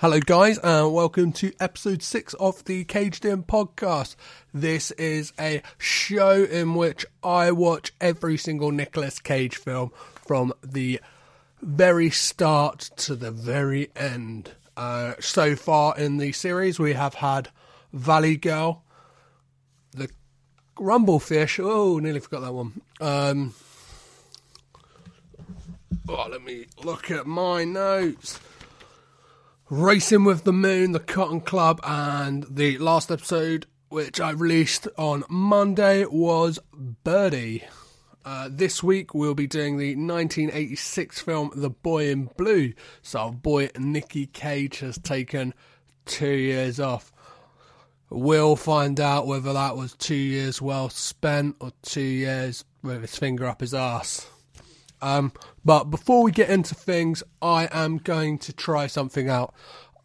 Hello, guys, and welcome to episode six of the Caged In podcast. This is a show in which I watch every single Nicolas Cage film from the very start to the very end. Uh, so far in the series, we have had Valley Girl, the Rumble Fish. Oh, nearly forgot that one. Um, oh, let me look at my notes. Racing with the Moon, the Cotton Club, and the last episode, which I released on Monday, was Birdy. Uh, this week we'll be doing the 1986 film The Boy in Blue. So, our boy Nicky Cage has taken two years off. We'll find out whether that was two years well spent or two years with his finger up his ass. Um, but before we get into things, I am going to try something out.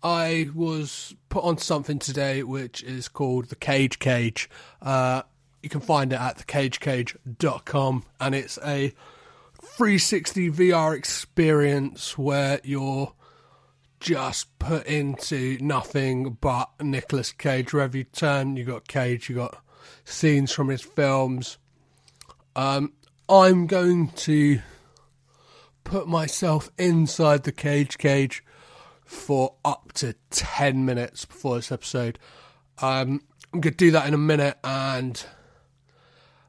I was put on something today which is called the Cage Cage. Uh, you can find it at thecagecage.com and it's a 360 VR experience where you're just put into nothing but Nicolas Cage. Wherever you turn, you got Cage, you got scenes from his films. Um, I'm going to put myself inside the cage cage for up to 10 minutes before this episode. Um, I'm going to do that in a minute and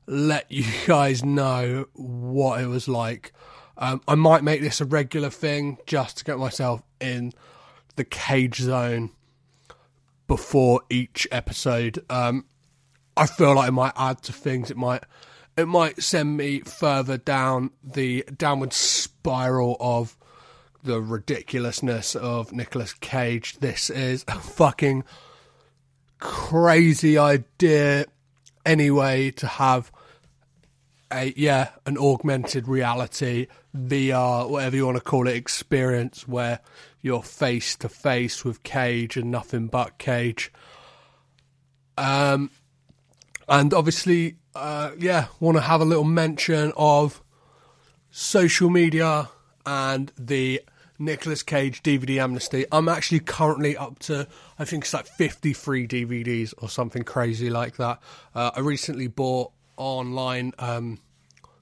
let you guys know what it was like. Um, I might make this a regular thing just to get myself in the cage zone before each episode. Um, I feel like it might add to things. It might it might send me further down the downward spiral of the ridiculousness of Nicolas Cage. This is a fucking crazy idea anyway to have a yeah, an augmented reality VR, whatever you want to call it, experience where you're face to face with Cage and nothing but Cage. Um and obviously uh, yeah, want to have a little mention of social media and the Nicolas Cage DVD amnesty. I'm actually currently up to, I think it's like 53 DVDs or something crazy like that. Uh, I recently bought online um,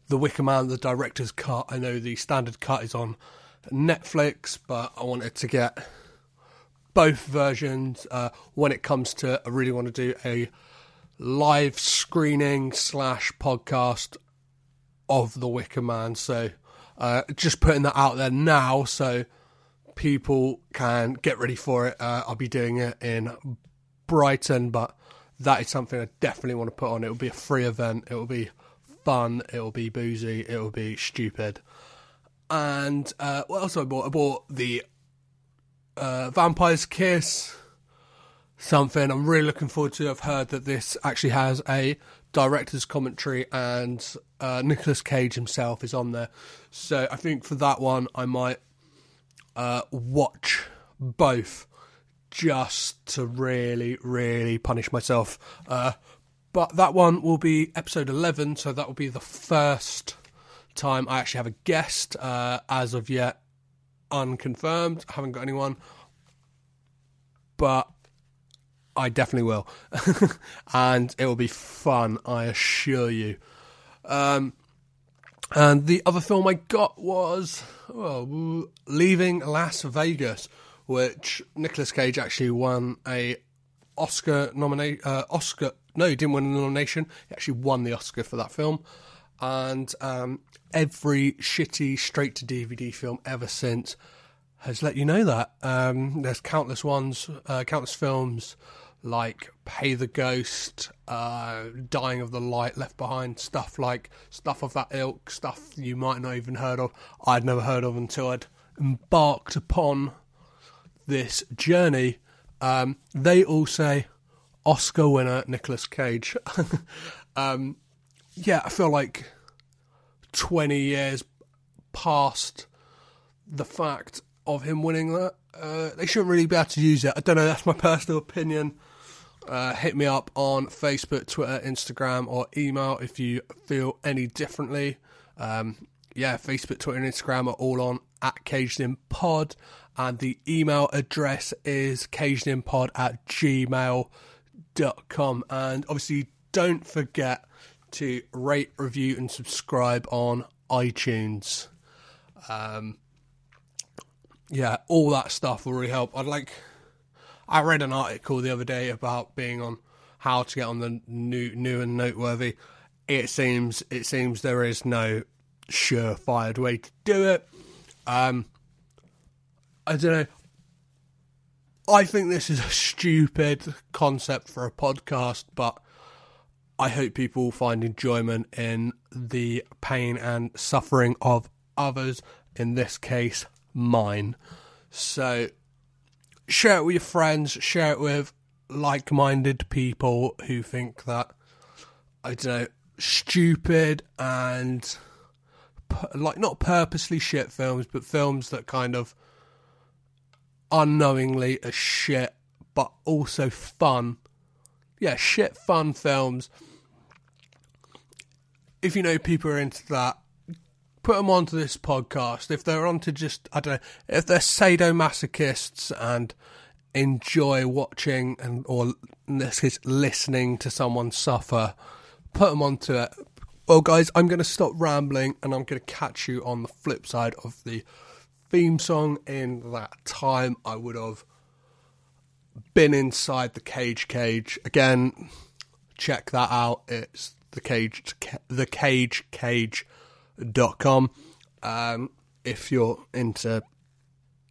The Wicker Man, the director's cut. I know the standard cut is on Netflix, but I wanted to get both versions. Uh, when it comes to, I really want to do a live screening slash podcast of The Wicker Man. So uh, just putting that out there now so people can get ready for it. Uh, I'll be doing it in Brighton, but that is something I definitely want to put on. It will be a free event. It will be fun. It will be boozy. It will be stupid. And uh, what else I bought? I bought the uh, Vampire's Kiss something I'm really looking forward to. I've heard that this actually has a director's commentary and uh, Nicolas Cage himself is on there. So I think for that one, I might uh, watch both just to really, really punish myself. Uh, but that one will be episode 11, so that will be the first time I actually have a guest. Uh, as of yet, unconfirmed. I haven't got anyone. But I definitely will, and it will be fun. I assure you. Um, and the other film I got was well, Leaving Las Vegas, which Nicolas Cage actually won a Oscar nomination. Uh, Oscar, no, he didn't win a nomination. He actually won the Oscar for that film. And um, every shitty straight to DVD film ever since has let you know that. Um, there's countless ones, uh, countless films like Pay the Ghost, uh, Dying of the Light, Left Behind, stuff like stuff of that ilk, stuff you might not even heard of. I'd never heard of until I'd embarked upon this journey. Um, they all say Oscar winner Nicolas Cage. um, yeah, I feel like 20 years past the fact of him winning that. Uh, they shouldn't really be able to use it. I don't know. That's my personal opinion. Uh, hit me up on Facebook, Twitter, Instagram, or email if you feel any differently. Um, yeah, Facebook, Twitter, and Instagram are all on at Caged Pod, and the email address is cagedinpod at gmail.com. And obviously, don't forget to rate, review, and subscribe on iTunes. Um, yeah, all that stuff will really help. I'd like. I read an article the other day about being on how to get on the new, new and noteworthy. It seems it seems there is no surefire way to do it. Um, I don't know. I think this is a stupid concept for a podcast, but I hope people find enjoyment in the pain and suffering of others, in this case, mine. So, share it with your friends, share it with like minded people who think that, I don't know, stupid and like not purposely shit films, but films that kind of unknowingly are shit, but also fun. Yeah, shit fun films. If you know people are into that, put them onto this podcast. If they're onto just, I don't know, if they're sadomasochists and enjoy watching and, or case, listening to someone suffer, put them onto it. Well, guys, I'm going to stop rambling and I'm going to catch you on the flip side of the theme song. In that time, I would have been inside the cage cage. Again, check that out. It's the cage, the cage cage cage.com. Um, if you're into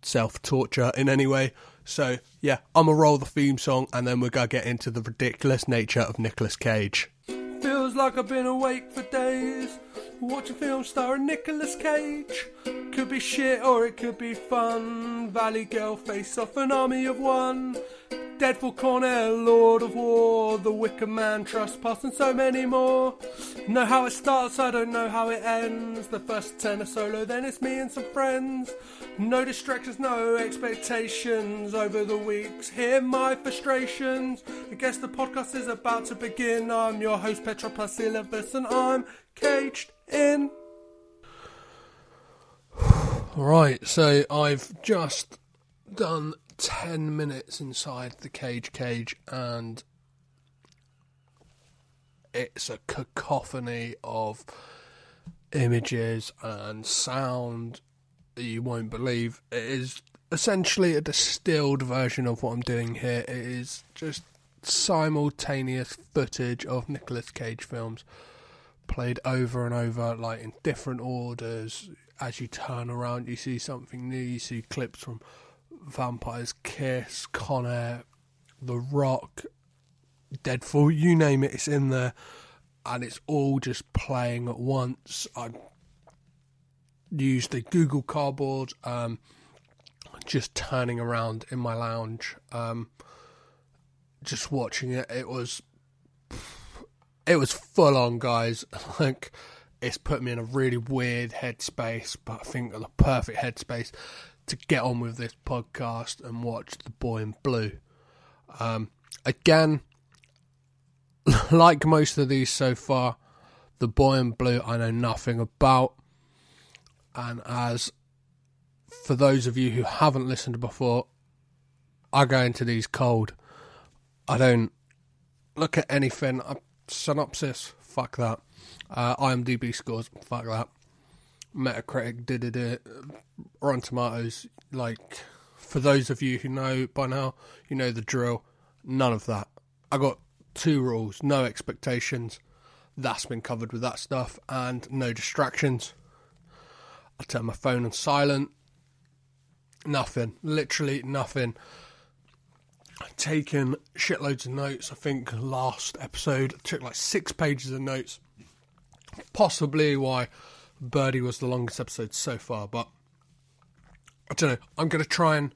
self torture in any way. So, yeah, I'm going to roll the theme song and then we're going to get into the ridiculous nature of Nicolas Cage. Feels like I've been awake for days, watching film starring Nicolas Cage. Could be shit or it could be fun. Valley Girl face off an army of one. Deadfall Con Air, Lord of War, The Wicker Man, Trespass, and so many more. Know how it starts, I don't know how it ends. The first tenor solo, then it's me and some friends. No distractions, no expectations over the weeks. Hear my frustrations. I guess the podcast is about to begin. I'm your host, Petra Plasilivus, and I'm caged in. Right, so I've just done 10 minutes inside the cage cage and it's a cacophony of images and sound that you won't believe. It is essentially a distilled version of what I'm doing here. It is just simultaneous footage of Nicolas Cage films played over and over, like in different orders. As you turn around, you see something new. You see clips from Vampire's Kiss, Con Air, The Rock, Deadfall, you name it, it's in there. And it's all just playing at once. I used the Google Cardboard, um, just turning around in my lounge, um, just watching it. It was, it was full on, guys. like, it's put me in a really weird headspace, but I think the perfect headspace to get on with this podcast and watch The Boy in Blue. Um, again, like most of these so far, The Boy in Blue I know nothing about. And as for those of you who haven't listened before, I go into these cold. I don't look at anything. A synopsis, fuck that. Uh, IMDb scores, fuck that. Metacritic did it. Um, Rotten Tomatoes, like for those of you who know by now, you know the drill. None of that. I got two rules: no expectations. That's been covered with that stuff, and no distractions. I turn my phone on silent. Nothing. Literally nothing. I've taken shitloads of notes. I think last episode I took like six pages of notes. Possibly why Birdy was the longest episode so far, but I don't know. I'm going to try and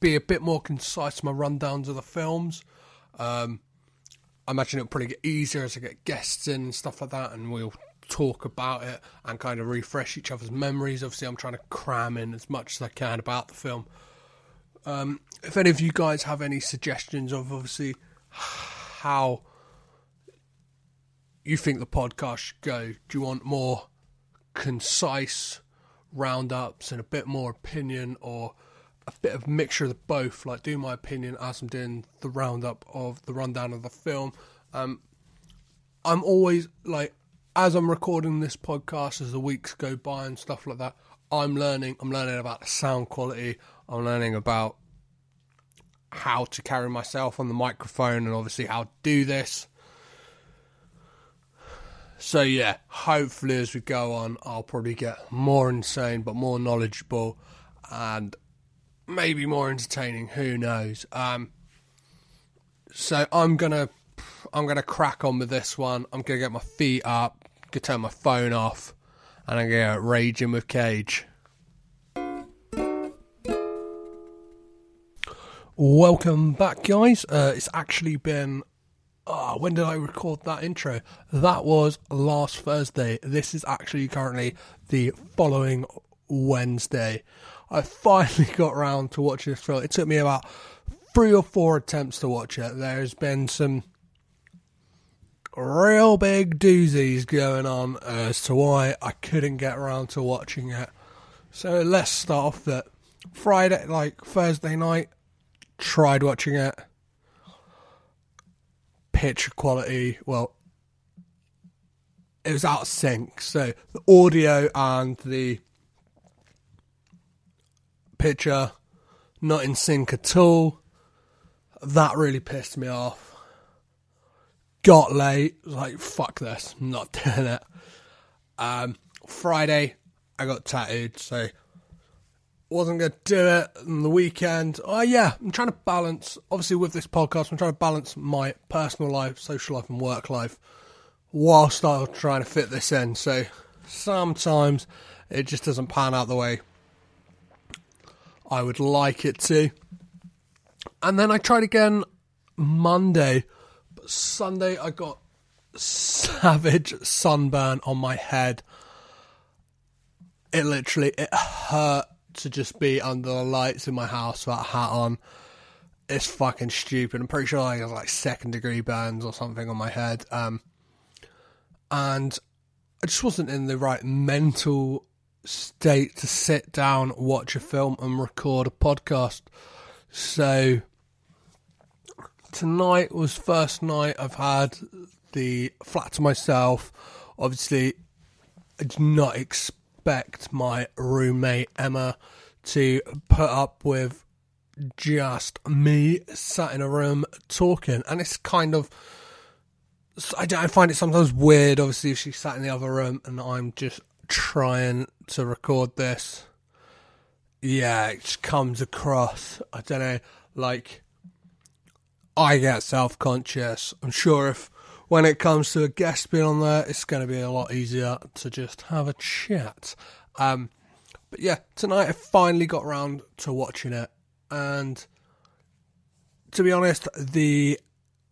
be a bit more concise in my rundowns of the films. Um, I imagine it'll probably get easier as I get guests in and stuff like that, and we'll talk about it and kind of refresh each other's memories. Obviously, I'm trying to cram in as much as I can about the film. Um, if any of you guys have any suggestions of obviously how you think the podcast should go, do you want more concise roundups and a bit more opinion or a bit of mixture of both, like do my opinion as I'm doing the roundup of the rundown of the film. Um, I'm always like, as I'm recording this podcast, as the weeks go by and stuff like that, I'm learning. I'm learning about the sound quality. I'm learning about how to carry myself on the microphone and obviously how to do this. So yeah, hopefully as we go on, I'll probably get more insane, but more knowledgeable, and maybe more entertaining. Who knows? Um, so I'm gonna, I'm gonna crack on with this one. I'm gonna get my feet up, gonna turn my phone off, and I'm gonna get raging with Cage. Welcome back, guys. Uh, it's actually been. Oh, when did I record that intro? That was last Thursday. This is actually currently the following Wednesday. I finally got around to watching this film. It took me about three or four attempts to watch it. There's been some real big doozies going on as to why I couldn't get around to watching it. So let's start off that Friday, like Thursday night, tried watching it. Picture quality, well, it was out of sync. So the audio and the picture not in sync at all. That really pissed me off. Got late, like fuck this, I'm not doing it. Um, Friday, I got tattooed, so wasn't going to do it on the weekend. Oh, yeah, I'm trying to balance, obviously, with this podcast, I'm trying to balance my personal life, social life, and work life whilst I'm trying to fit this in. So sometimes it just doesn't pan out the way I would like it to. And then I tried again Monday, but Sunday I got savage sunburn on my head. It literally it hurt to just be under the lights in my house with that hat on. It's fucking stupid. I'm pretty sure I got like second degree burns or something on my head. Um, and I just wasn't in the right mental state to sit down, watch a film, and record a podcast. So tonight was first night I've had the flat to myself. Obviously, I did not expect expect my roommate Emma to put up with just me sat in a room talking, and it's kind of. I, find it sometimes weird, obviously, if she sat in the other room and I'm just trying to record this. Yeah, it just comes across. I don't know, like I get self conscious. I'm sure if when it comes to a guest being on there, it's going to be a lot easier to just have a chat. Um, but yeah, tonight I finally got around to watching it, and to be honest, the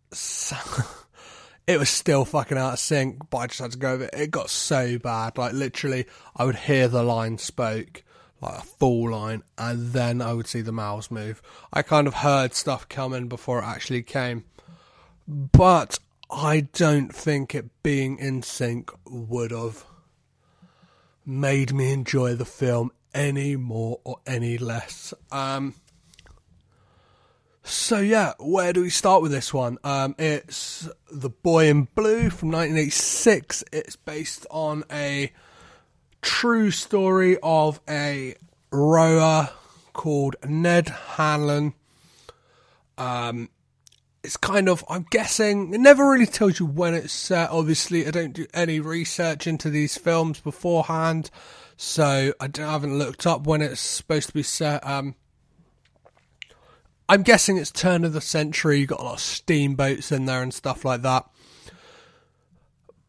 it was still fucking out of sync, but I just had to go over it. It got so bad, like literally, I would hear the line spoke like a full line, and then I would see the mouths move. I kind of heard stuff coming before it actually came, but I don't think it being in sync would have made me enjoy the film any more or any less. Um, so yeah, where do we start with this one? Um, it's The Boy in Blue from 1986. It's based on a true story of a rower called Ned Hanlan. Um, it's kind of I'm guessing it never really tells you when it's set. Obviously, I don't do any research into these films beforehand, so I, I haven't looked up when it's supposed to be set. Um, I'm guessing it's turn of the century. You got a lot of steamboats in there and stuff like that.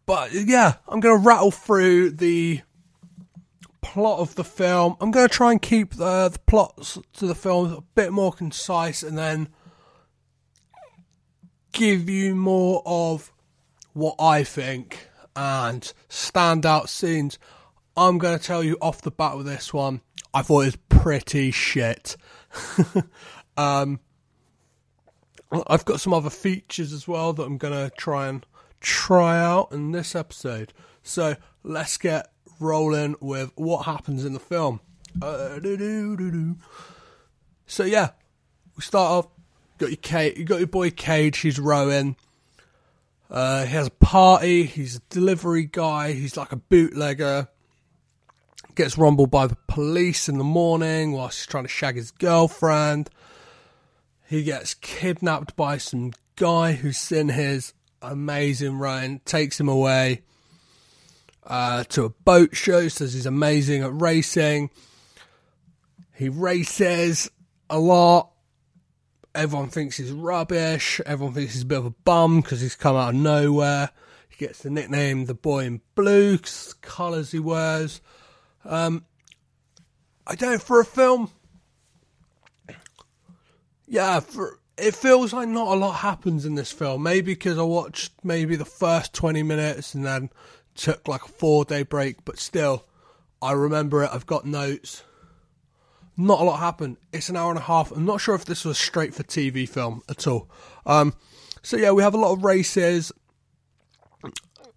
But yeah, I'm gonna rattle through the plot of the film. I'm gonna try and keep the, the plots to the film a bit more concise, and then give you more of what I think and standout scenes. I'm going to tell you off the bat with this one. I thought it was pretty shit. um, I've got some other features as well that I'm going to try and try out in this episode. So let's get rolling with what happens in the film. Uh. So yeah, we start off. Got your Cage, you got your boy Cage. He's rowing. Uh, he has a party. He's a delivery guy. He's like a bootlegger. Gets rumbled by the police in the morning whilst he's trying to shag his girlfriend. He gets kidnapped by some guy who's seen his amazing run, takes him away uh, to a boat show, says he's amazing at racing. He races a lot. Everyone thinks he's rubbish. Everyone thinks he's a bit of a bum because he's come out of nowhere. He gets the nickname the boy in blue because colours he wears. Um, I don't for a film. Yeah, for it feels like not a lot happens in this film. Maybe because I watched maybe the first twenty minutes and then took like a four day break, but still, I remember it. I've got notes. Not a lot happened. It's an hour and a half. I'm not sure if this was straight for TV film at all. Um, so yeah, we have a lot of races.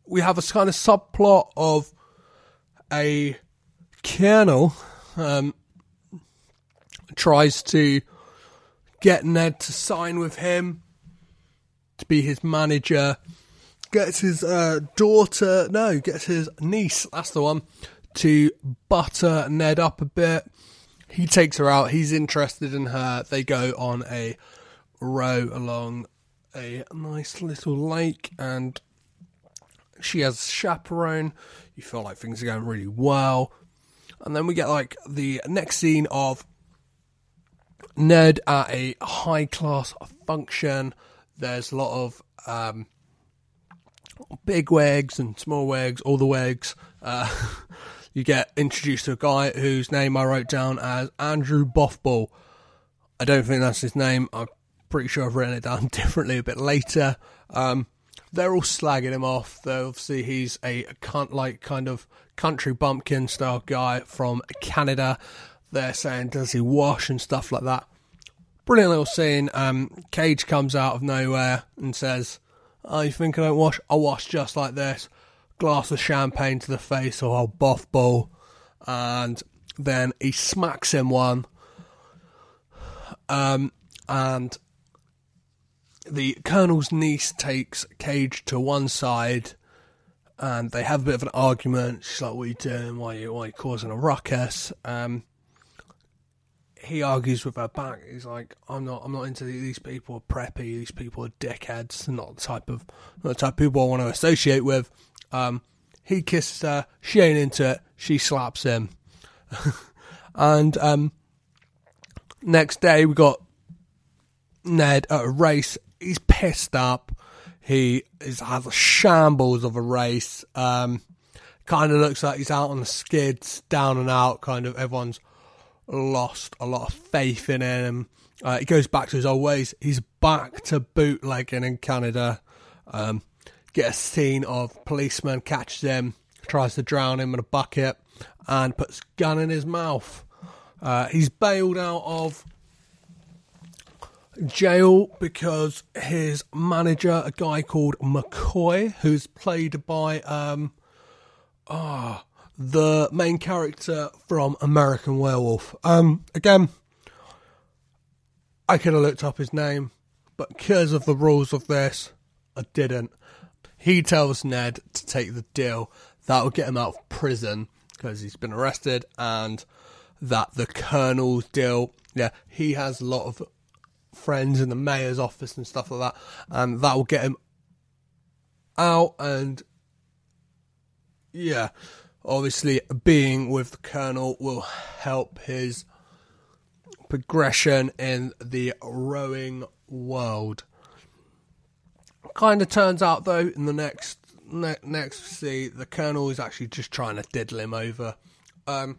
We have a kind of subplot of a colonel um, tries to get Ned to sign with him to be his manager. Gets his uh, daughter, no, gets his niece, that's the one, to butter Ned up a bit. He takes her out, he's interested in her. They go on a row along a nice little lake, and she has a chaperone. You feel like things are going really well. And then we get like the next scene of Ned at a high class function. There's a lot of um, big wigs and small wigs, all the wigs. Uh, you get introduced to a guy whose name I wrote down as Andrew Boffball. I don't think that's his name. I'm pretty sure I've written it down differently a bit later. Um, they're all slagging him off. They're obviously, he's a cunt like kind of country bumpkin style guy from Canada. They're saying, does he wash and stuff like that. Brilliant little scene. Um, Cage comes out of nowhere and says, Oh, you think I don't wash? I wash just like this. Glass of champagne to the face or I'll buff ball. And then he smacks him one. Um, and the Colonel's niece takes Cage to one side and they have a bit of an argument. She's like, What are you doing? Why are you, why are you causing a ruckus? Um, he argues with her back. He's like, "I'm not. I'm not into these people. Are preppy. These people are dickheads. They're not the type of not the type of people I want to associate with." Um, he kisses her. She ain't into it. She slaps him. and um, next day we got Ned at a race. He's pissed up. He is, has a shambles of a race. Um, kind of looks like he's out on the skids, down and out. Kind of everyone's lost a lot of faith in him. Uh, he goes back to his old ways. He's back to bootlegging in Canada. Um, get a scene of policeman catches him, tries to drown him in a bucket, and puts gun in his mouth. Uh, he's bailed out of jail because his manager, a guy called McCoy, who's played by um, ah. Oh, the main character from American Werewolf. Um, again, I could have looked up his name, but because of the rules of this, I didn't. He tells Ned to take the deal that will get him out of prison because he's been arrested, and that the Colonel's deal, yeah, he has a lot of friends in the mayor's office and stuff like that, and that will get him out, and yeah obviously being with the colonel will help his progression in the rowing world. Kind of turns out though in the next ne- next see the colonel is actually just trying to diddle him over. Um,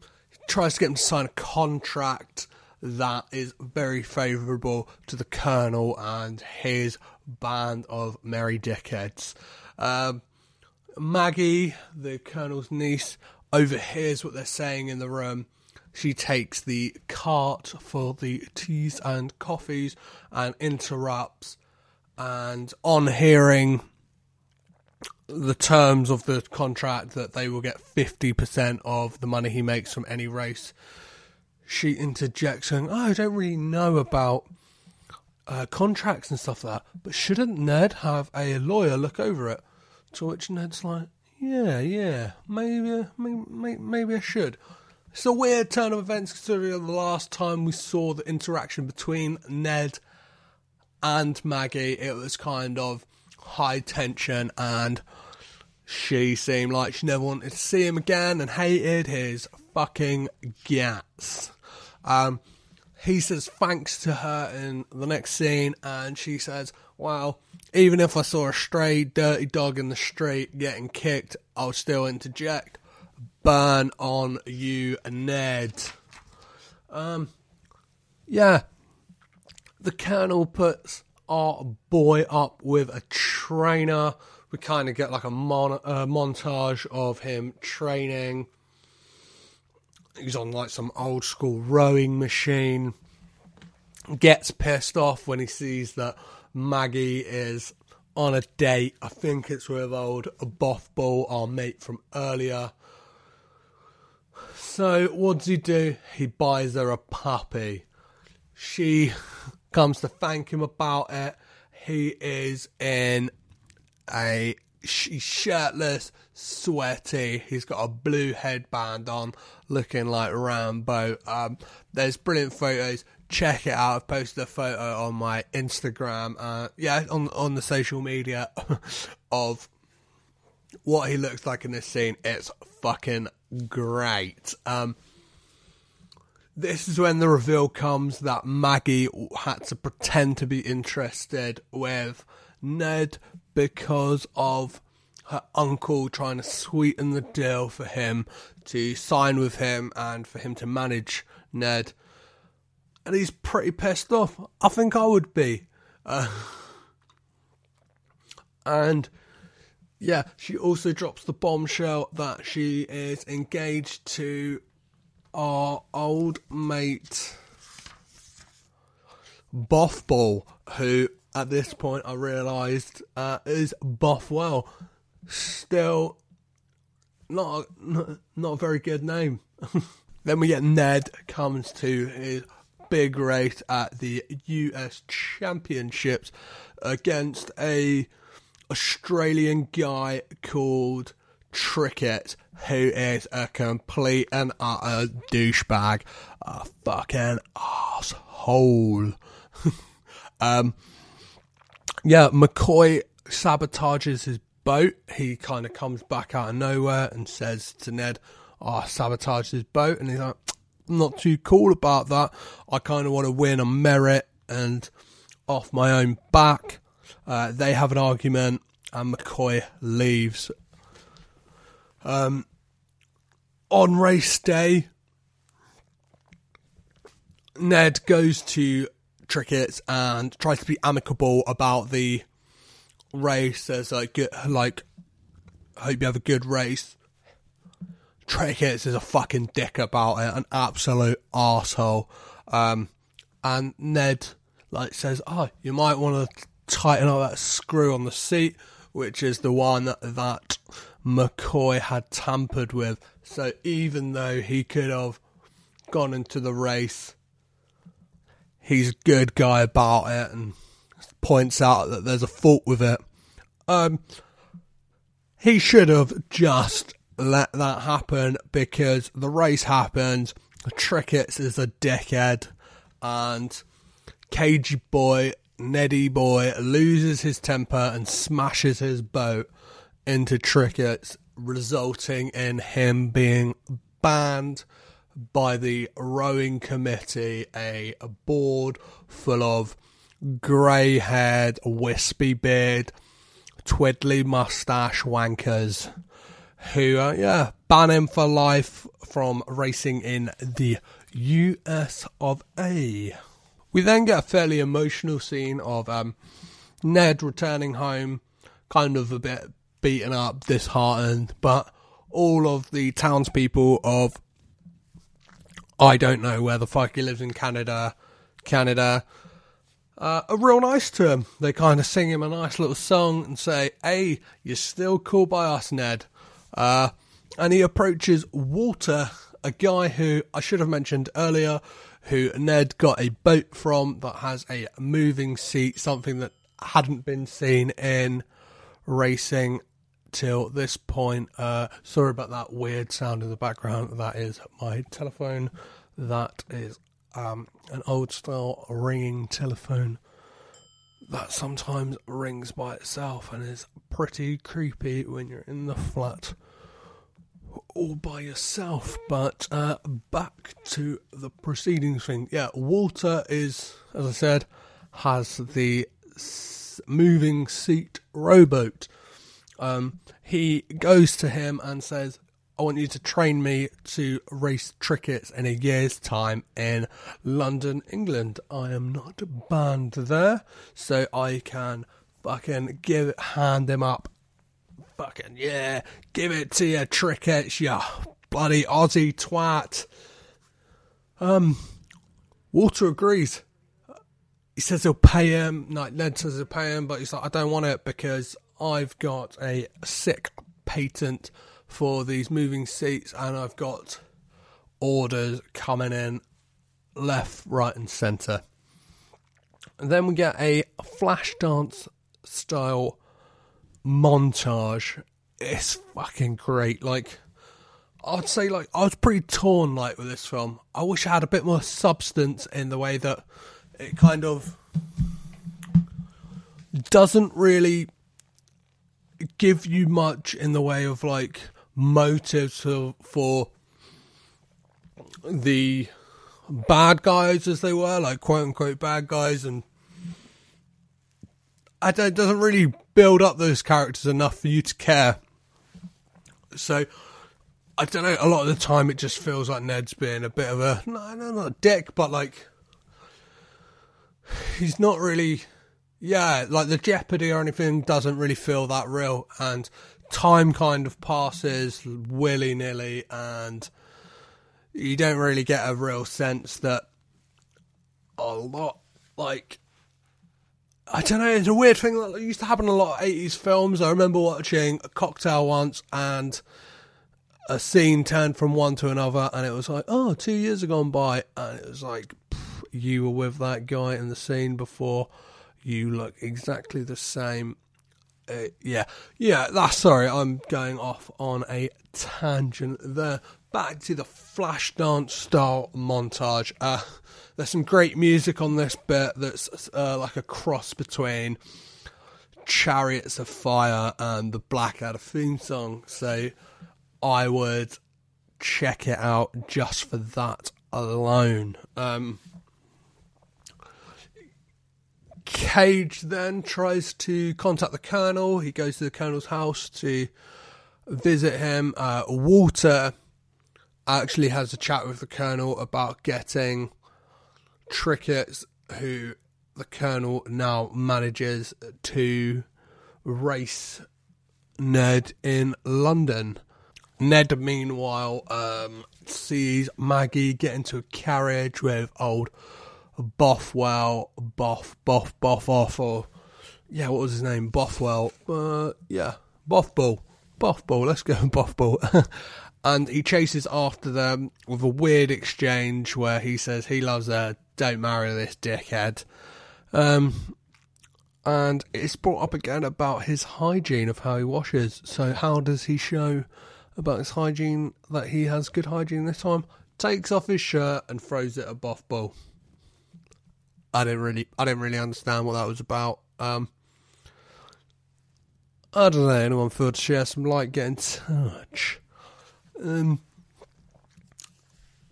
tries to get him to sign a contract that is very favourable to the colonel and his band of merry dickheads. Um, Maggie, the colonel's niece, overhears what they're saying in the room. She takes the cart for the teas and coffees and interrupts. And on hearing the terms of the contract that they will get 50% of the money he makes from any race. She interjects saying, oh, I don't really know about uh, contracts and stuff like that, but shouldn't Ned have a lawyer look over it? To which Ned's like, yeah, yeah, maybe, maybe, maybe I should. It's a weird turn of events considering the last time we saw the interaction between Ned and Maggie, it was kind of high tension and she seemed like she never wanted to see him again and hated his fucking guts. Um, he says thanks to her in the next scene, and she says, Well, even if I saw a stray, dirty dog in the street getting kicked, I'll still interject. Burn on you, Ned. Um, yeah. The Colonel puts our boy up with a trainer. We kind of get like a mon- uh, montage of him training. He's on like some old school rowing machine. Gets pissed off when he sees that Maggie is on a date. I think it's with old Bothball, our mate from earlier. So what does he do? He buys her a puppy. She comes to thank him about it. He is in a shirtless, sweaty. He's got a blue headband on, looking like Rambo. Um, there's brilliant photos. Check it out. I've posted a photo on my Instagram. Uh, yeah, on on the social media of what he looks like in this scene. It's fucking great. Um, this is when the reveal comes that Maggie had to pretend to be interested with Ned because of her uncle trying to sweeten the deal for him to sign with him and for him to manage Ned. And he's pretty pissed off. I think I would be. Uh, and yeah, she also drops the bombshell that she is engaged to our old mate Bothball, who at this point I realised uh, is Bothwell. Still not a, not a very good name. then we get Ned comes to his big race at the US Championships against a Australian guy called Trickett, who is a complete and utter douchebag, a fucking asshole. um, yeah, McCoy sabotages his boat. He kind of comes back out of nowhere and says to Ned, "I oh, sabotaged his boat," and he's like, "I'm not too cool about that. I kind of want to win on merit and off my own back." Uh, they have an argument, and McCoy leaves um, on race day, Ned goes to Trickett and tries to be amicable about the race. Says like, good, like, hope you have a good race. Trickett is a fucking dick about it, an absolute asshole. Um, and Ned like says, "Oh, you might want to tighten up that screw on the seat," which is the one that, that McCoy had tampered with. So even though he could have gone into the race, he's a good guy about it and points out that there's a fault with it. Um, he should have just let that happen because the race happens. Trickett is a dickhead, and Cagey Boy, Neddy Boy loses his temper and smashes his boat into Trickett, resulting in him being banned by the rowing committee, a board full of grey haired, wispy beard, twiddly mustache wankers who, uh, yeah, ban him for life from racing in the US of A. We then get a fairly emotional scene of um, Ned returning home, kind of a bit beaten up, disheartened, but all of the townspeople of I don't know where the fuck he lives in Canada, Canada, uh, are real nice to him. They kind of sing him a nice little song and say, "Hey, you're still cool by us, Ned." Uh, and he approaches Walter, a guy who I should have mentioned earlier, who Ned got a boat from that has a moving seat, something that hadn't been seen in racing till this point. Uh, sorry about that weird sound in the background. That is my telephone. That is um, an old style ringing telephone that sometimes rings by itself and is pretty creepy when you're in the flat all by yourself. But uh, back to the proceedings thing. Yeah, Walter is, as I said, has the moving seat rowboat. Um, he goes to him and says, I want you to train me to race trickets in a year's time in London, England. I am not banned there, so I can fucking give hand him up fucking yeah, give it to your Trickets, you bloody Aussie twat. Um, Walter agrees. He says he'll pay him. Like Ned says he'll pay him, but he's like, I don't want it because I've got a sick patent for these moving seats, and I've got orders coming in left, right, and centre. And then we get a flash dance style montage. It's fucking great. Like, I'd say, like, I was pretty torn, like, with this film. I wish I had a bit more substance in the way that it kind of doesn't really give you much in the way of, like, motives for, for the bad guys, as they were, like, quote unquote bad guys, and I don't, it doesn't really build up those characters enough for you to care. So I don't know. A lot of the time, it just feels like Ned's being a bit of a no, no, not a dick, but like he's not really. Yeah, like the jeopardy or anything doesn't really feel that real, and time kind of passes willy nilly, and you don't really get a real sense that a lot like I don't know. It's a weird thing that used to happen a lot of 80s films. I remember watching a cocktail once and a scene turned from one to another, and it was like, oh, two years have gone by. And it was like, you were with that guy in the scene before. You look exactly the same. Uh, yeah, yeah, that's sorry, I'm going off on a tangent there. Back to the flash dance style montage. Uh, there's some great music on this bit that's uh, like a cross between Chariots of Fire and the Blackadder theme song. So I would check it out just for that alone. Um, Cage then tries to contact the Colonel. He goes to the Colonel's house to visit him. Uh, Walter actually has a chat with the Colonel about getting Trickets, who the Colonel now manages to race Ned in London. Ned, meanwhile, um, sees Maggie get into a carriage with old Bothwell, Boff, Boff, Boff off, or yeah, what was his name? Bothwell. Uh, yeah, Bothbull. Bothbull. Let's go Bothbull. and he chases after them with a weird exchange where he says he loves her, don't marry this dickhead. Um, and it's brought up again about his hygiene of how he washes. So how does he show about his hygiene that he has good hygiene this time? Takes off his shirt and throws it at Bothbull. I didn't really, I didn't really understand what that was about. Um, I don't know. Anyone feel to share some light? Get in touch. Um,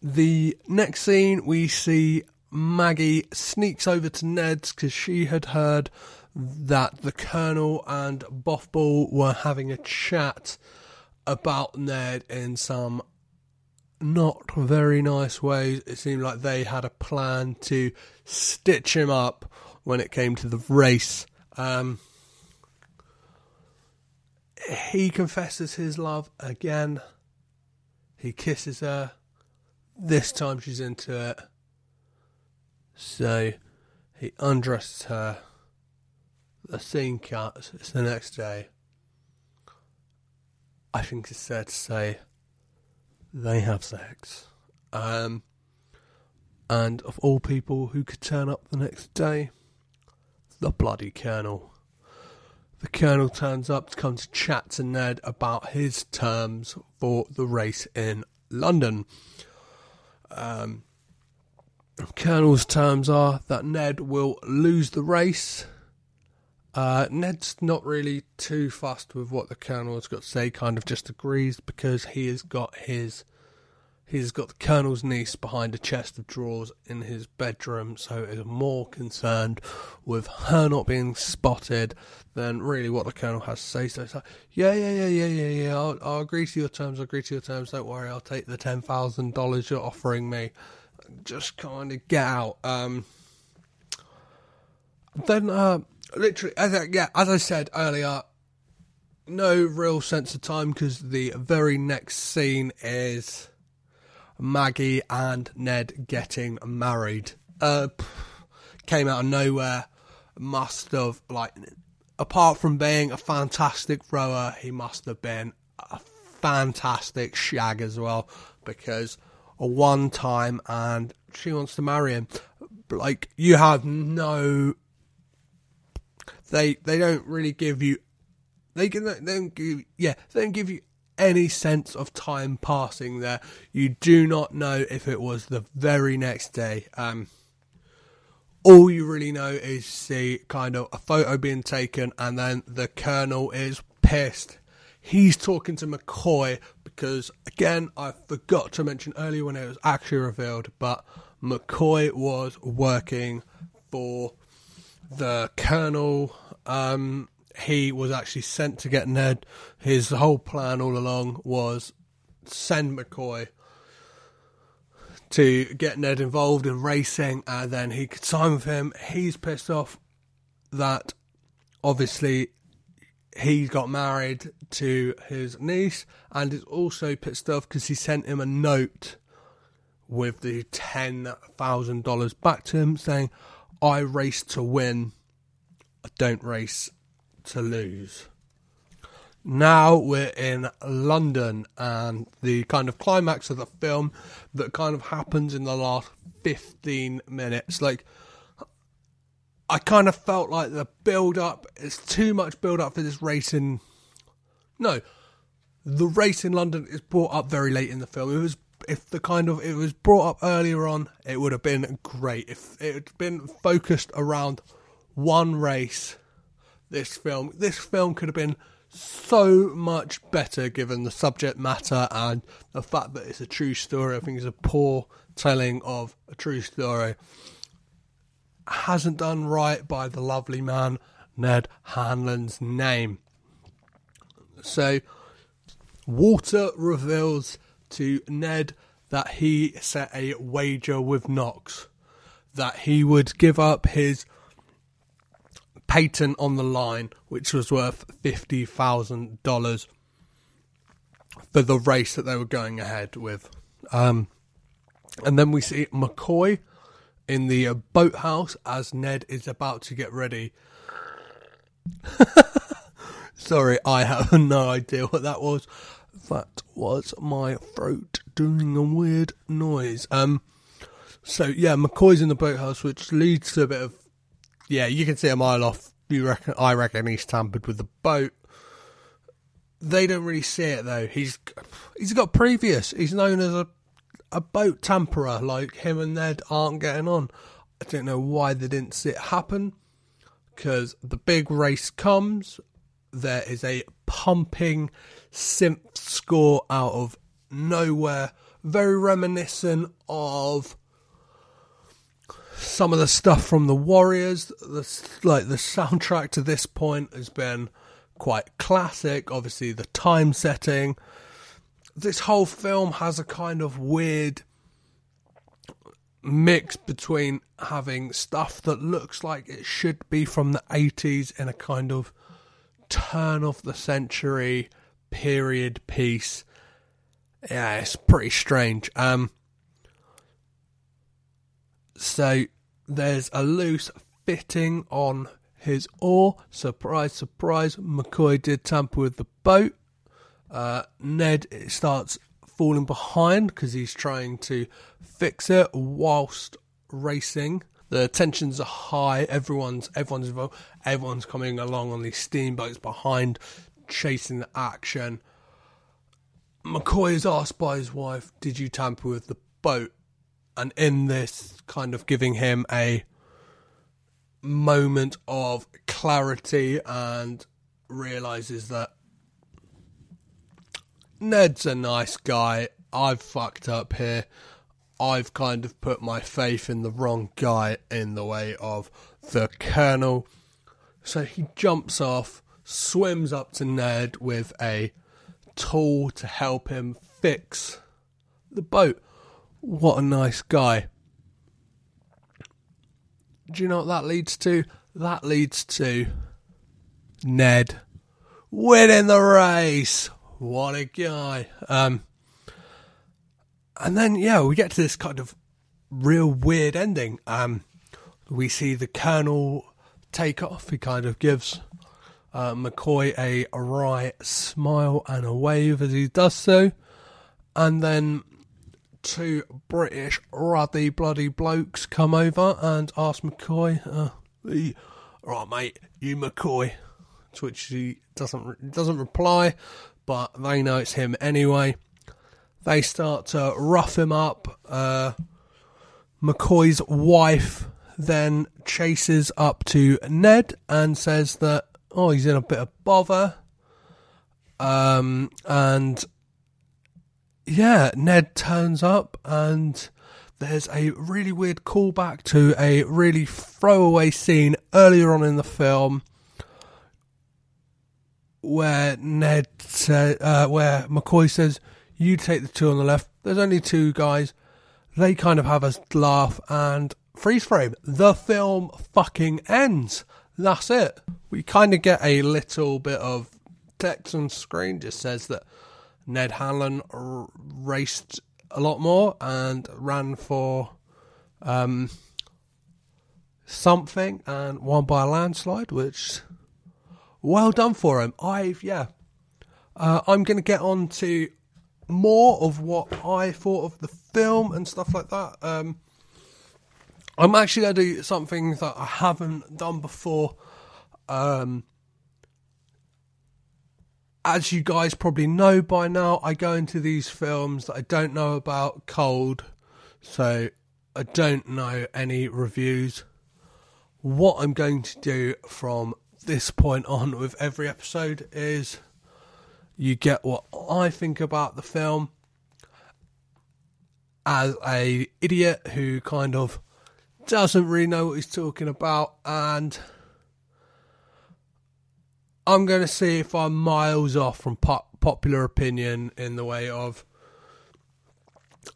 the next scene we see Maggie sneaks over to Ned's because she had heard that the Colonel and Bothbull were having a chat about Ned in some not very nice ways. It seemed like they had a plan to stitch him up when it came to the race. Um, he confesses his love again. He kisses her. This time she's into it. So He undresses her. The scene cuts. It's the next day. I think it's fair to say they have sex. Um, and of all people who could turn up the next day, the bloody Colonel. The Colonel turns up to come to chat to Ned about his terms for the race in London. Um, Colonel's terms are that Ned will lose the race. Uh, Ned's not really too fussed with what the Colonel's got to say, kind of just agrees because he has got his he's got the Colonel's niece behind a chest of drawers in his bedroom, so is more concerned with her not being spotted than really what the Colonel has to say. So it's like, yeah, yeah, yeah, yeah, yeah, yeah, I'll, I'll agree to your terms, I'll agree to your terms, don't worry, I'll take the $10,000 you're offering me. Just kind of get out. Um, then, uh, literally, as I, yeah, as I said earlier, no real sense of time because the very next scene is Maggie and Ned getting married. Uh, came out of nowhere. Must have like, apart from being a fantastic rower, he must have been a fantastic shag as well because a one time and she wants to marry him. Like you have no. They they don't really give you. They can they don't give yeah they don't give you any sense of time passing there. You do not know if it was the very next day. Um, all you really know is see kind of a photo being taken, and then the colonel is pissed. He's talking to McCoy because, again, I forgot to mention earlier when it was actually revealed, but McCoy was working for the colonel. Um, he was actually sent to get Ned. His whole plan all along was send McCoy to get Ned involved in racing, and then he could sign with him. He's pissed off that obviously he got married to his niece, and is also pissed off because he sent him a note with the ten thousand dollars back to him saying, "I race to win, I don't race to lose. Now we're in London, and the kind of climax of the film that kind of happens in the last 15 minutes. Like, I kind of felt like the build up is too much build up for this race in. No, the race in London is brought up very late in the film. It was if the kind of it was brought up earlier on, it would have been great. If it had been focused around one race this film. This film could have been so much better given the subject matter and the fact that it's a true story. I think it's a poor telling of a true story. Hasn't done right by the lovely man Ned Hanlan's name. So, Walter reveals to Ned that he set a wager with Knox that he would give up his patent on the line, which was worth fifty thousand dollars for the race that they were going ahead with. Um, and then we see McCoy in the boathouse as Ned is about to get ready. Sorry, I have no idea what that was. That was my throat doing a weird noise. Um, so yeah, McCoy's in the boathouse, which leads to a bit of yeah, you can see a mile off. You reckon? I reckon he's tampered with the boat. They don't really see it though. He's he's got previous. He's known as a a boat tamperer. Like him and Ned aren't getting on. I don't know why they didn't see it happen. Because the big race comes, there is a pumping synth score out of nowhere, very reminiscent of some of the stuff from the Warriors. The, like the soundtrack to this point has been quite classic. Obviously, the time setting. This whole film has a kind of weird mix between having stuff that looks like it should be from the 80s in a kind of turn of the century period piece. Yeah, it's pretty strange. Um, so there's a loose fitting on his oar. Surprise, surprise, McCoy did tamper with the boat. Uh, Ned starts falling behind because he's trying to fix it whilst racing. The tensions are high. Everyone's everyone's involved. Everyone's coming along on these steamboats behind, chasing the action. McCoy is asked by his wife, "Did you tamper with the boat?" And in this, kind of giving him a moment of clarity and realizes that Ned's a nice guy. I've fucked up here. I've kind of put my faith in the wrong guy in the way of the Colonel. So he jumps off, swims up to Ned with a tool to help him fix the boat. What a nice guy. Do you know what that leads to? That leads to Ned winning the race. What a guy. Um, and then, yeah, we get to this kind of real weird ending. Um, we see the Colonel take off. He kind of gives uh, McCoy a, wry smile and a wave as he does so. And then two British ruddy bloody blokes come over and ask McCoy, uh, right, mate, you McCoy. To which he doesn't doesn't reply, but they know it's him anyway. They start to rough him up. Uh, McCoy's wife then chases up to Ned and says that oh he's in a bit of bother. Um, and yeah, Ned turns up and there's a really weird callback to a really throwaway scene earlier on in the film where Ned said, uh, where McCoy says, "You take the two on the left." There's only two guys. They kind of have a laugh and freeze frame. The film fucking ends. That's it. We kind of get a little bit of text on screen. Just says that Ned Hanlan r- raced a lot more and ran for um, something and won by a landslide, which well done for him. I've yeah. Uh, I'm going to get on to more of what I thought of the film and stuff like that. Um, I'm actually going to do something that I haven't done before. Um, as you guys probably know by now, I go into these films that I don't know about cold, so I don't know any reviews. What I'm going to do from this point on with every episode is you get what I think about the film as a idiot who kind of doesn't really know what he's talking about and I'm going to see if I'm miles off from pop- popular opinion in the way of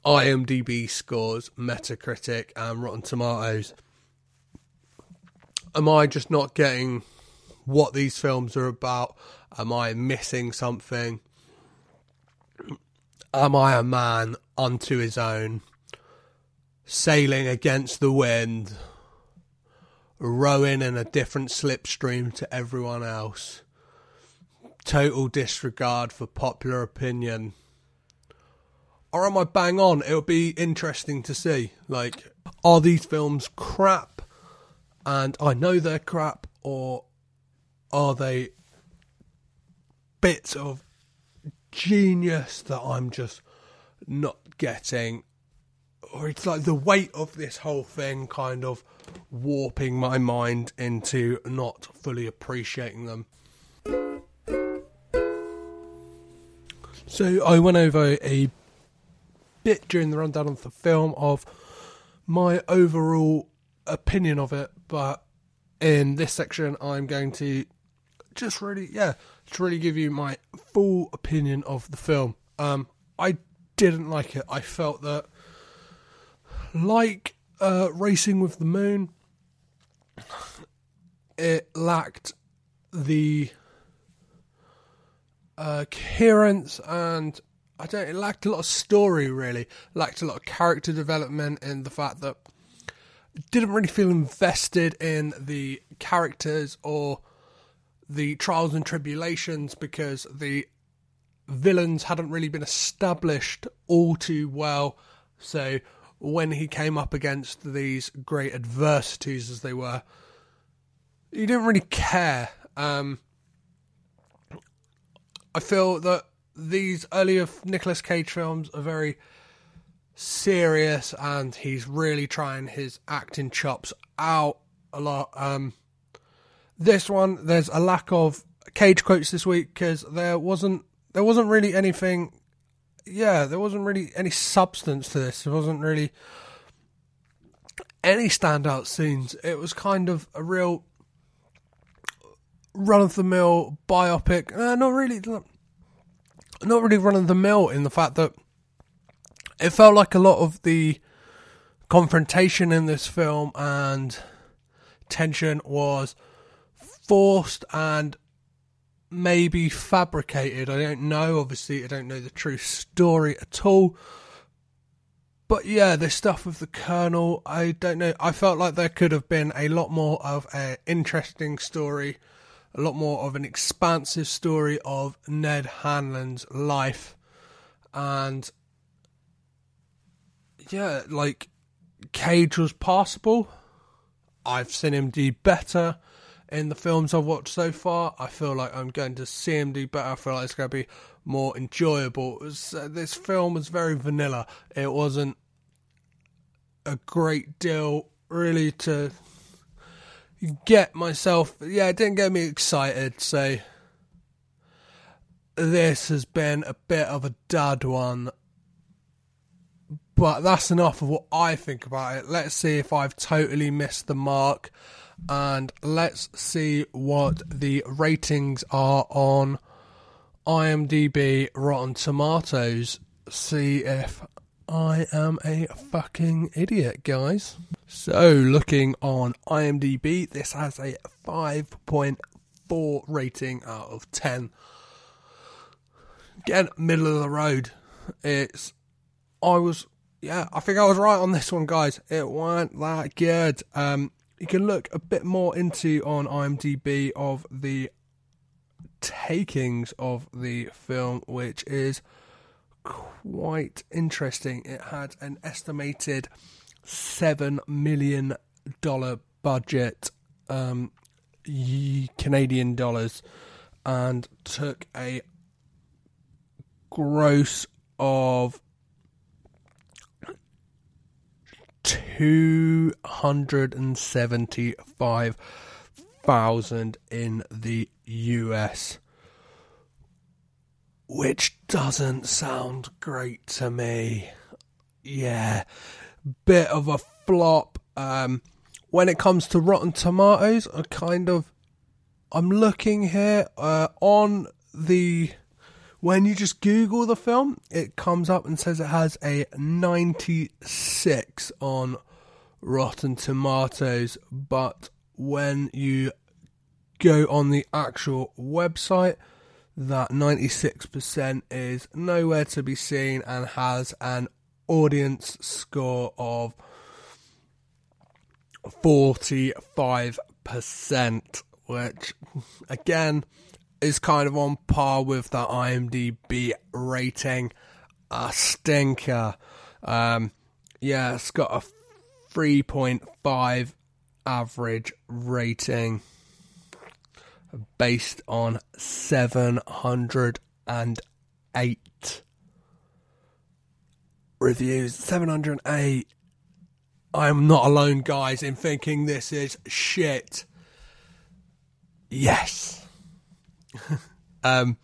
IMDb scores, Metacritic, and Rotten Tomatoes. Am I just not getting what these films are about? Am I missing something? Am I a man unto his own, sailing against the wind? Rowing in a different slipstream to everyone else. Total disregard for popular opinion. Or am I bang on? It'll be interesting to see. Like, are these films crap? And I know they're crap, or are they bits of genius that I'm just not getting? Or it's like the weight of this whole thing kind of warping my mind into not fully appreciating them. So I went over a bit during the rundown of the film of my overall opinion of it, but in this section I'm going to just really yeah, to really give you my full opinion of the film. Um I didn't like it. I felt that like uh, Racing with the Moon, it lacked the uh, coherence and I don't. It lacked a lot of story. Really lacked a lot of character development, and the fact that didn't really feel invested in the characters or the trials and tribulations because the villains hadn't really been established all too well. So when he came up against these great adversities as they were, you didn't really care. Um, I feel that these earlier Nicolas Cage films are very serious and he's really trying his acting chops out a lot. Um, this one, there's a lack of Cage quotes this week because there wasn't there wasn't really anything. Yeah, there wasn't really any substance to this. There wasn't really any standout scenes. It was kind of a real run of the mill biopic. Uh, not really, not really run of the mill in the fact that it felt like a lot of the confrontation in this film and tension was forced and maybe fabricated. I don't know. Obviously, I don't know the true story at all. But yeah, this stuff with the Colonel, I don't know. I felt like there could have been a lot more of an interesting story, a lot more of an expansive story of Ned Hanlan's life. And yeah, like Cage was passable. I've seen him do better in the films I've watched so far. I feel like I'm going to see him do better. I feel like it's going to be more enjoyable. Was, uh, this film was very vanilla. It wasn't a great deal really to get myself. Yeah, it didn't get me excited. So this has been a bit of a dud one. But that's enough of what I think about it. Let's see if I've totally missed the mark and let's see what the ratings are on IMDb, Rotten Tomatoes. See if I am a fucking idiot, guys. So, looking on IMDb, this has a 5.4 rating out of 10. Again, middle of the road. It's. I was. Yeah, I think I was right on this one, guys. It weren't that good. Um, you can look a bit more into on IMDb of the takings of the film, which is quite interesting. It had an estimated seven million dollar budget, um, Canadian dollars, and took a gross of 275,000 in the US. Which doesn't sound great to me. Yeah, bit of a flop. Um, when it comes to Rotten Tomatoes, I kind of I'm looking here uh, on the when you just Google the film, it comes up and says it has a 96 on Rotten Tomatoes, but when you go on the actual website, that 96% is nowhere to be seen and has an audience score of 45%, which again is kind of on par with the IMDb rating. A stinker. Um, yeah, it's got a 3.5 average rating based on 708 reviews. 708. I'm not alone, guys, in thinking this is shit. Yes. um,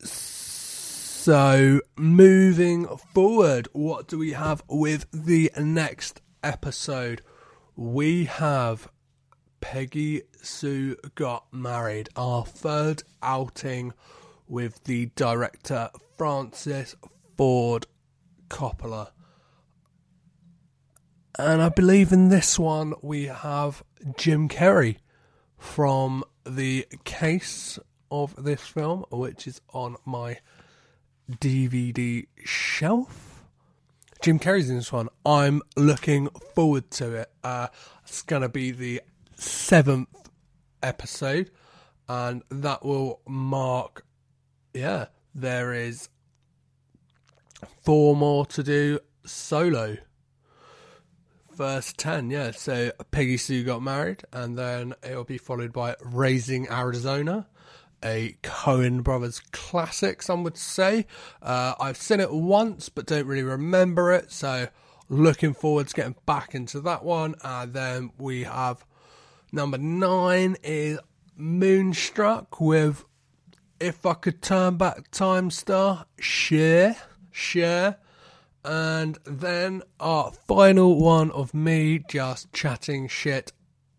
so, moving forward, what do we have with the next episode? We have Peggy Sue Got Married, our third outing with the director Francis Ford Coppola. And I believe in this one we have Jim Carrey from the case of this film, which is on my DVD shelf. Jim Carrey's in this one. I'm looking forward to it. Uh, it's going to be the seventh episode, and that will mark. Yeah, there is four more to do solo. First 10, yeah. So Peggy Sue got married, and then it'll be followed by Raising Arizona, a Coen Brothers classic, some would say. Uh, I've seen it once, but don't really remember it, so looking forward to getting back into that one. And then we have number nine is Moonstruck with If I Could Turn Back Time Star, Cher, Cher. And then our final one of me just chatting shit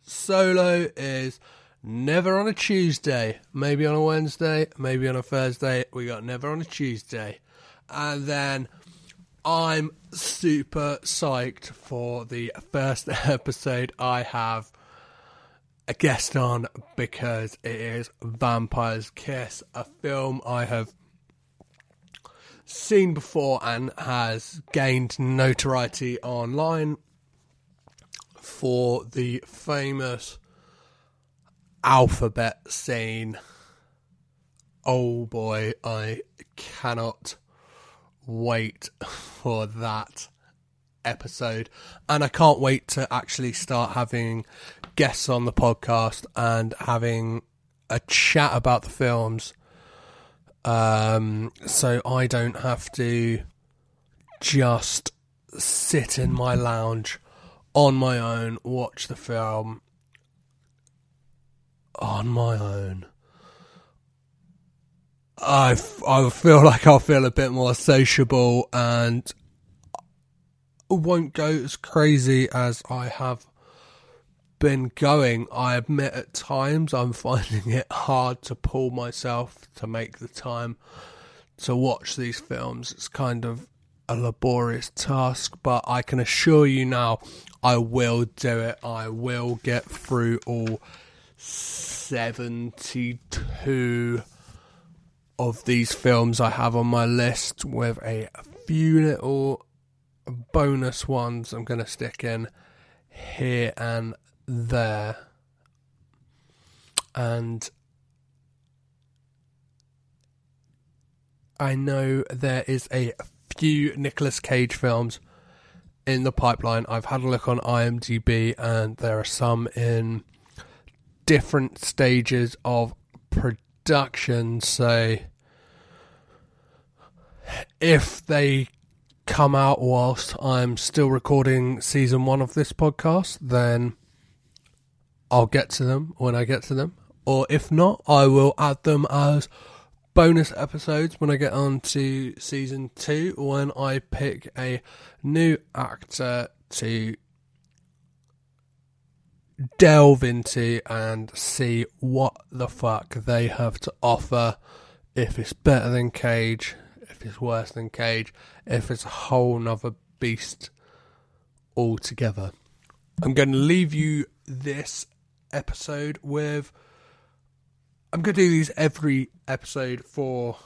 solo is never on a Tuesday, maybe on a Wednesday, maybe on a Thursday. We got never on a Tuesday. And then I'm super psyched for the first episode I have a guest on because it is Vampire's Kiss, a film I have seen before and has gained notoriety online for the famous alphabet scene. Oh boy, I cannot wait for that episode. And I can't wait to actually start having guests on the podcast and having a chat about the films um, so I don't have to just sit in my lounge on my own, watch the film on my own. I, I feel like I'll feel a bit more sociable and won't go as crazy as I have been going, I admit at times I'm finding it hard to pull myself to make the time to watch these films. It's kind of a laborious task, but I can assure you now I will do it. I will get through all 72 of these films I have on my list with a few little bonus ones I'm going to stick in here and there. And I know there is a few Nicolas Cage films in the pipeline. I've had a look on IMDb, and there are some in different stages of production. So, if they come out whilst I'm still recording season one of this podcast, then I'll get to them when I get to them. Or if not, I will add them as bonus episodes when I get on to season two when I pick a new actor to delve into and see what the fuck they have to offer. If it's better than Cage, if it's worse than Cage, if it's a whole nother beast altogether. I'm going to leave you this episode with. I'm going to do these every episode for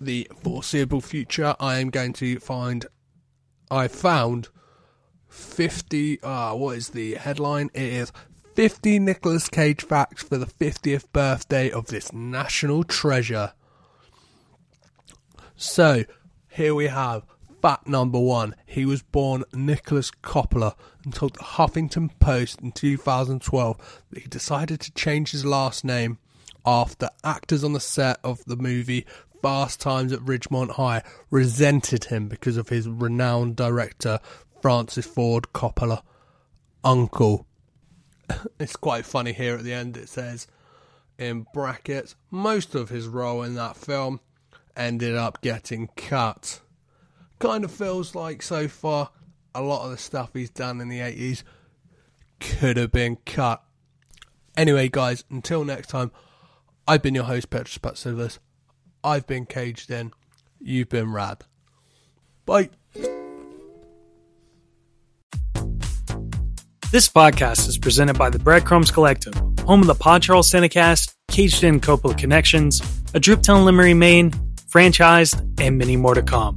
the foreseeable future. I am going to find. I found 50. Ah, uh, what is the headline? It is 50 Nicolas Cage facts for the 50th birthday of this national treasure. So, here we have Fact number one, he was born Nicolas Coppola and told the Huffington Post in 2012 that he decided to change his last name after actors on the set of the movie Fast Times at Ridgemont High resented him because of his renowned director Francis Ford Coppola uncle. it's quite funny here at the end. It says in brackets most of his role in that film ended up getting cut kind of feels like so far a lot of the stuff he's done in the 80s could have been cut. Anyway, guys, until next time, I've been your host, Petros Patsilvers. I've been caged in. You've been rad. Bye. This podcast is presented by the Breadcrumbs Collective, home of the Pod Charles Cinecast, Caged In Coppola Connections, A Drooptown Limery, Maine, Franchised, and many more to come.